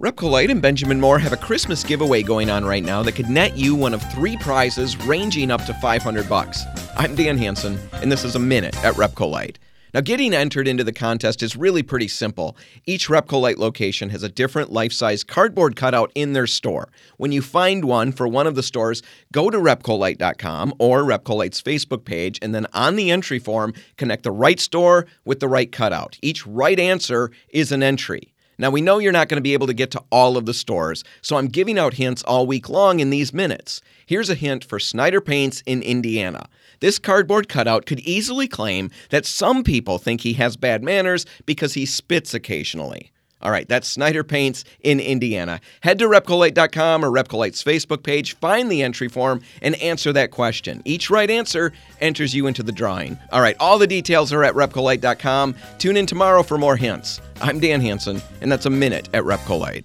Repcolite and Benjamin Moore have a Christmas giveaway going on right now that could net you one of three prizes ranging up to 500 bucks. I'm Dan Hansen, and this is a minute at Repcolite. Now, getting entered into the contest is really pretty simple. Each Repcolite location has a different life size cardboard cutout in their store. When you find one for one of the stores, go to repcolite.com or Repcolite's Facebook page, and then on the entry form, connect the right store with the right cutout. Each right answer is an entry. Now, we know you're not going to be able to get to all of the stores, so I'm giving out hints all week long in these minutes. Here's a hint for Snyder Paints in Indiana. This cardboard cutout could easily claim that some people think he has bad manners because he spits occasionally. All right, that's Snyder Paints in Indiana. Head to Repcolite.com or Repcolite's Facebook page, find the entry form, and answer that question. Each right answer enters you into the drawing. All right, all the details are at Repcolite.com. Tune in tomorrow for more hints. I'm Dan Hansen, and that's a minute at Repcolite.